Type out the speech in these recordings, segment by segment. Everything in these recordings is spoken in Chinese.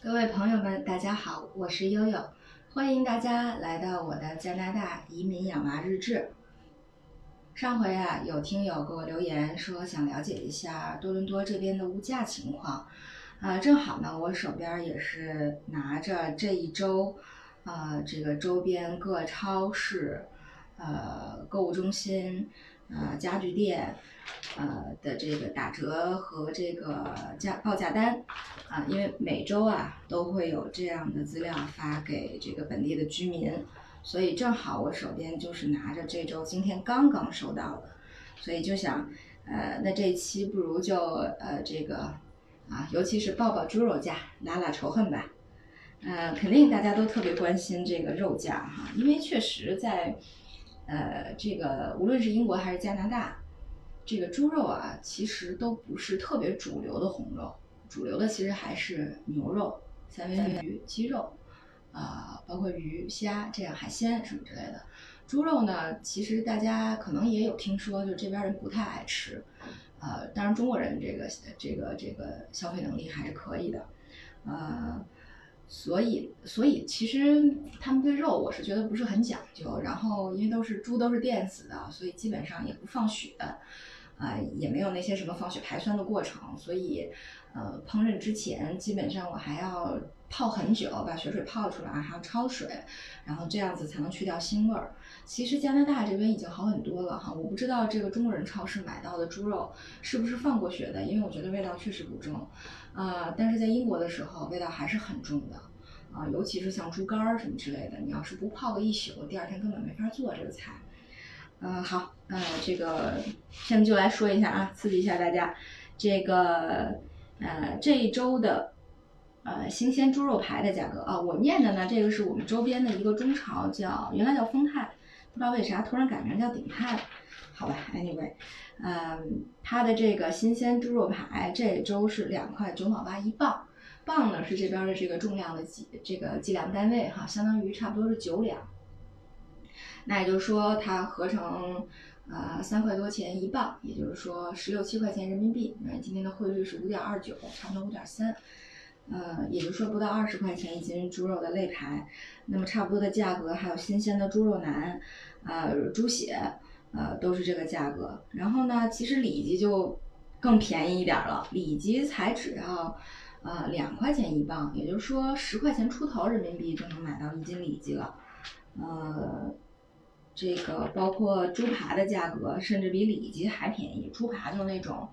各位朋友们，大家好，我是悠悠，欢迎大家来到我的加拿大移民养娃日志。上回啊，有听友给我留言说想了解一下多伦多这边的物价情况，啊，正好呢，我手边也是拿着这一周，呃，这个周边各超市、呃购物中心、呃家具店。呃的这个打折和这个价报价单啊，因为每周啊都会有这样的资料发给这个本地的居民，所以正好我手边就是拿着这周今天刚刚收到的，所以就想呃那这一期不如就呃这个啊，尤其是报报猪肉价，拉拉仇恨吧。呃，肯定大家都特别关心这个肉价哈，因为确实在呃这个无论是英国还是加拿大。这个猪肉啊，其实都不是特别主流的红肉，主流的其实还是牛肉、三文鱼、鸡肉，啊，包括鱼虾这样海鲜什么之类的。猪肉呢，其实大家可能也有听说，就这边人不太爱吃，呃，当然中国人这个这个这个消费能力还是可以的，呃，所以所以其实他们对肉我是觉得不是很讲究，然后因为都是猪都是电死的，所以基本上也不放血。啊，也没有那些什么放血排酸的过程，所以，呃，烹饪之前基本上我还要泡很久，把血水泡出来，还要焯水，然后这样子才能去掉腥味儿。其实加拿大这边已经好很多了哈，我不知道这个中国人超市买到的猪肉是不是放过血的，因为我觉得味道确实不重，啊，但是在英国的时候味道还是很重的，啊，尤其是像猪肝儿什么之类的，你要是不泡个一宿，第二天根本没法做这个菜。嗯，好，呃，这个下面就来说一下啊，刺激一下大家。这个呃，这一周的呃新鲜猪肉排的价格啊，我念的呢，这个是我们周边的一个中超，叫原来叫丰泰，不知道为啥突然改名叫鼎泰了。好吧，anyway，嗯，它的这个新鲜猪肉排这周是两块九毛八一磅，磅呢是这边的这个重量的计这个计量单位哈，相当于差不多是九两。那也就是说，它合成，呃，三块多钱一磅，也就是说十六七块钱人民币。那今天的汇率是五点二九，差不多五点三，呃，也就说不到二十块钱一斤猪肉的肋排。那么差不多的价格，还有新鲜的猪肉腩，呃，猪血，呃，都是这个价格。然后呢，其实里脊就更便宜一点了，里脊才只要，呃，两块钱一磅，也就是说十块钱出头人民币就能买到一斤里脊了，呃。这个包括猪扒的价格，甚至比里脊还便宜。猪扒就那种，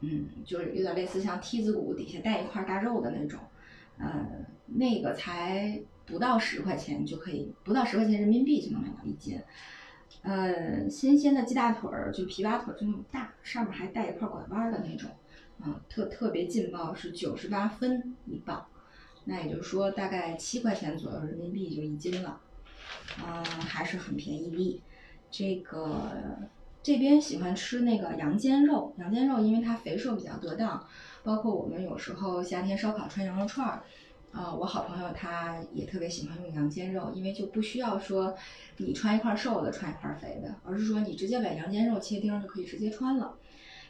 嗯，就是有点类似像梯子骨底下带一块大肉的那种，呃，那个才不到十块钱就可以，不到十块钱人民币就能买到一斤。呃，新鲜的鸡大腿儿，就皮扒腿就那么大，上面还带一块拐弯的那种，啊，特特别劲爆，是九十八分一磅，那也就是说大概七块钱左右人民币就一斤了。嗯，还是很便宜的。这个这边喜欢吃那个羊肩肉，羊肩肉因为它肥瘦比较得当，包括我们有时候夏天烧烤串羊肉串儿，啊，我好朋友他也特别喜欢用羊肩肉，因为就不需要说你穿一块瘦的，穿一块肥的，而是说你直接把羊肩肉切丁就可以直接穿了。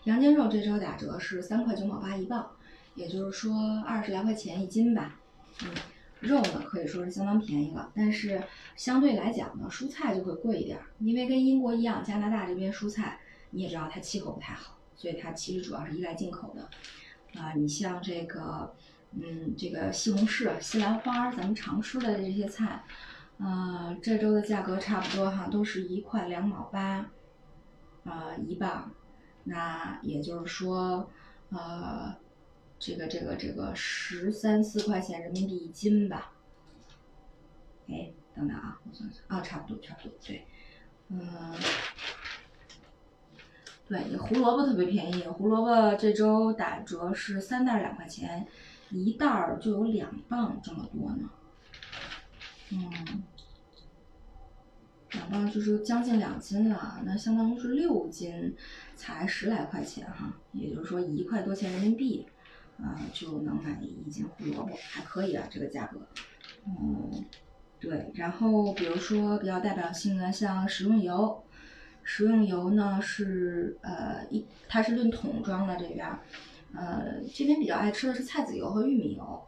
羊肩肉这周打折是三块九毛八一磅，也就是说二十来块钱一斤吧，嗯。肉呢可以说是相当便宜了，但是相对来讲呢，蔬菜就会贵一点，因为跟英国一样，加拿大这边蔬菜你也知道它气候不太好，所以它其实主要是依赖进口的。啊，你像这个，嗯，这个西红柿、西兰花，咱们常吃的这些菜，呃，这周的价格差不多哈，都是一块两毛八，呃，一磅，那也就是说，呃。这个这个这个十三四块钱人民币一斤吧，哎，等等啊，我算算啊，差不多差不多，对，嗯，对，胡萝卜特别便宜，胡萝卜这周打折是三袋两块钱，一袋儿就有两磅这么多呢，嗯，两磅就是将近两斤了，那相当于是六斤才十来块钱哈，也就是说一块多钱人民币。啊，就能买一斤胡萝卜，还可以啊，这个价格。嗯，对。然后比如说比较代表性的，像食用油，食用油呢是呃一，它是论桶装的这边，呃这边比较爱吃的是菜籽油和玉米油。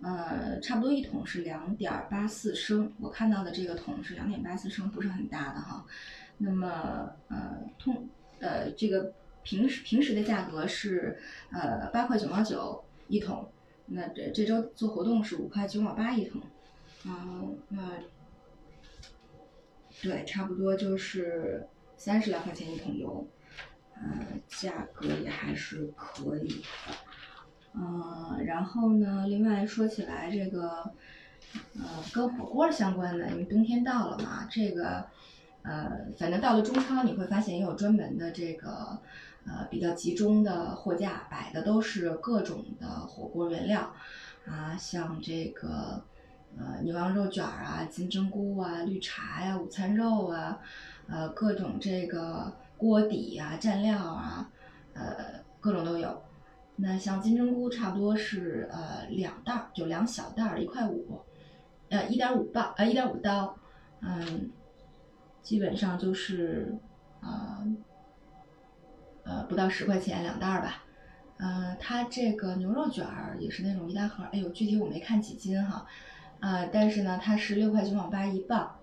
呃，差不多一桶是两点八四升，我看到的这个桶是两点八四升，不是很大的哈。那么呃通呃这个平时平时的价格是呃八块九毛九一桶，那这这周做活动是五块九毛八一桶，嗯那对，差不多就是三十来块钱一桶油，嗯，价格也还是可以的。嗯，然后呢，另外说起来这个，呃，跟火锅相关的，因为冬天到了嘛，这个，呃，反正到了中超你会发现也有专门的这个，呃，比较集中的货架，摆的都是各种的火锅原料，啊，像这个，呃，牛羊肉卷啊，金针菇啊，绿茶呀，午餐肉啊，呃，各种这个锅底啊，蘸料啊，呃，各种都有。那像金针菇差不多是呃两袋儿，就两小袋儿一块五，呃一点五磅呃一点五刀，嗯，基本上就是呃呃不到十块钱两袋儿吧，嗯，它这个牛肉卷儿也是那种一大盒，哎呦具体我没看几斤哈，呃但是呢它是六块九毛八一磅，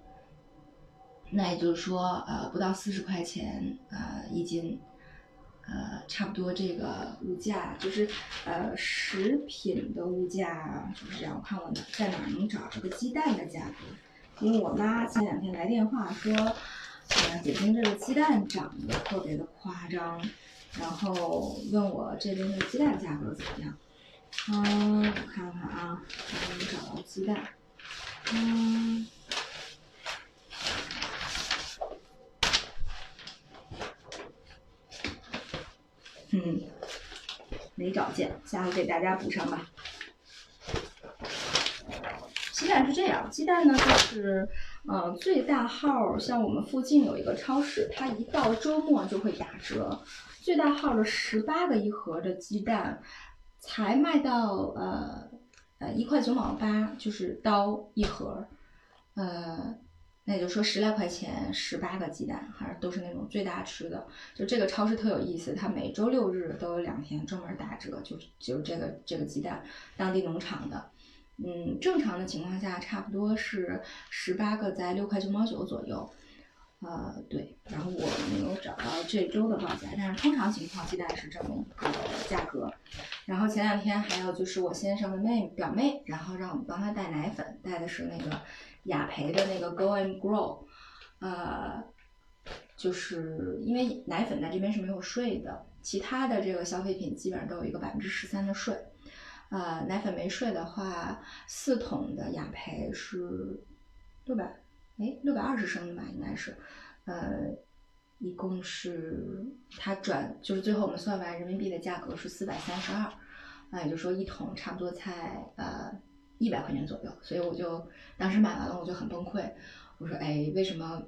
那也就是说呃不到四十块钱呃一斤。呃，差不多这个物价就是，呃，食品的物价就是这样。我看我在哪能找这个鸡蛋的价格？因为我妈前两天来电话说，呃，北京这个鸡蛋涨得特别的夸张，然后问我这边的鸡蛋价格怎么样？嗯，我看看啊，能不能找到鸡蛋？嗯。嗯，没找见，下回给大家补上吧。鸡蛋是这样，鸡蛋呢就是，呃，最大号像我们附近有一个超市，它一到周末就会打折，最大号的十八个一盒的鸡蛋，才卖到呃呃一块九毛八，就是刀一盒，呃。那也就说十来块钱，十八个鸡蛋，还是都是那种最大吃的。就这个超市特有意思，它每周六日都有两天专门打折，就就这个这个鸡蛋，当地农场的。嗯，正常的情况下差不多是十八个在六块九毛九左右。呃，对。然后我没有找到这周的报价，但是通常情况鸡蛋是这么一个价格。然后前两天还有就是我先生的妹表妹，然后让我们帮她带奶粉，带的是那个。雅培的那个 Go and Grow，呃，就是因为奶粉在这边是没有税的，其他的这个消费品基本上都有一个百分之十三的税，呃，奶粉没税的话，四桶的雅培是六百，哎，六百二十升的吧，应该是，呃，一共是它转就是最后我们算完人民币的价格是四百三十二，那也就是说一桶差不多才呃。一百块钱左右，所以我就当时买完了，我就很崩溃。我说，哎，为什么？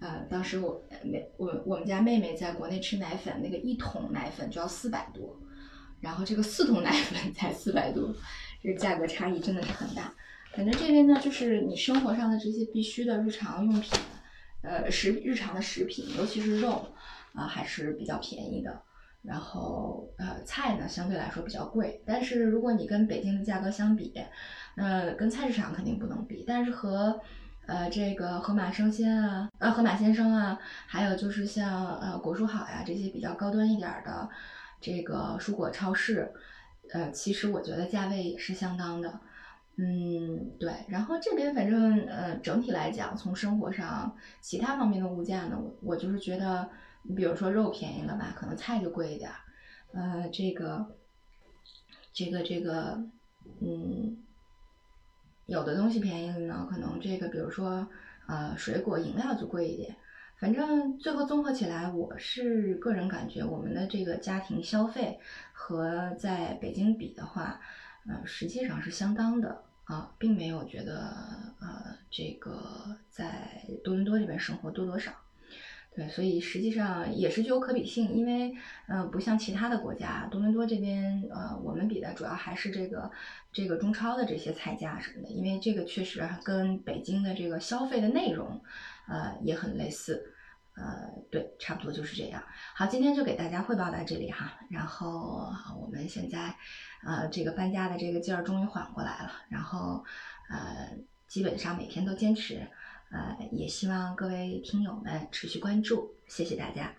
呃，当时我妹我我们家妹妹在国内吃奶粉，那个一桶奶粉就要四百多，然后这个四桶奶粉才四百多，这个价格差异真的是很大。反正这边呢，就是你生活上的这些必须的日常用品，呃，食日常的食品，尤其是肉，啊，还是比较便宜的。然后，呃，菜呢相对来说比较贵，但是如果你跟北京的价格相比，呃，跟菜市场肯定不能比，但是和，呃，这个盒马生鲜啊，呃，盒马鲜生啊，还有就是像呃果蔬好呀这些比较高端一点的这个蔬果超市，呃，其实我觉得价位也是相当的，嗯，对。然后这边反正呃整体来讲，从生活上其他方面的物价呢，我我就是觉得。你比如说肉便宜了吧，可能菜就贵一点，呃，这个，这个这个，嗯，有的东西便宜了呢，可能这个比如说呃水果饮料就贵一点，反正最后综合起来，我是个人感觉我们的这个家庭消费和在北京比的话，呃，实际上是相当的啊，并没有觉得呃这个在多伦多这边生活多多少。对，所以实际上也是具有可比性，因为，嗯，不像其他的国家，多伦多这边，呃，我们比的主要还是这个，这个中超的这些菜价什么的，因为这个确实跟北京的这个消费的内容，呃，也很类似，呃，对，差不多就是这样。好，今天就给大家汇报到这里哈。然后我们现在，呃，这个搬家的这个劲儿终于缓过来了。然后，呃，基本上每天都坚持。呃，也希望各位听友们持续关注，谢谢大家。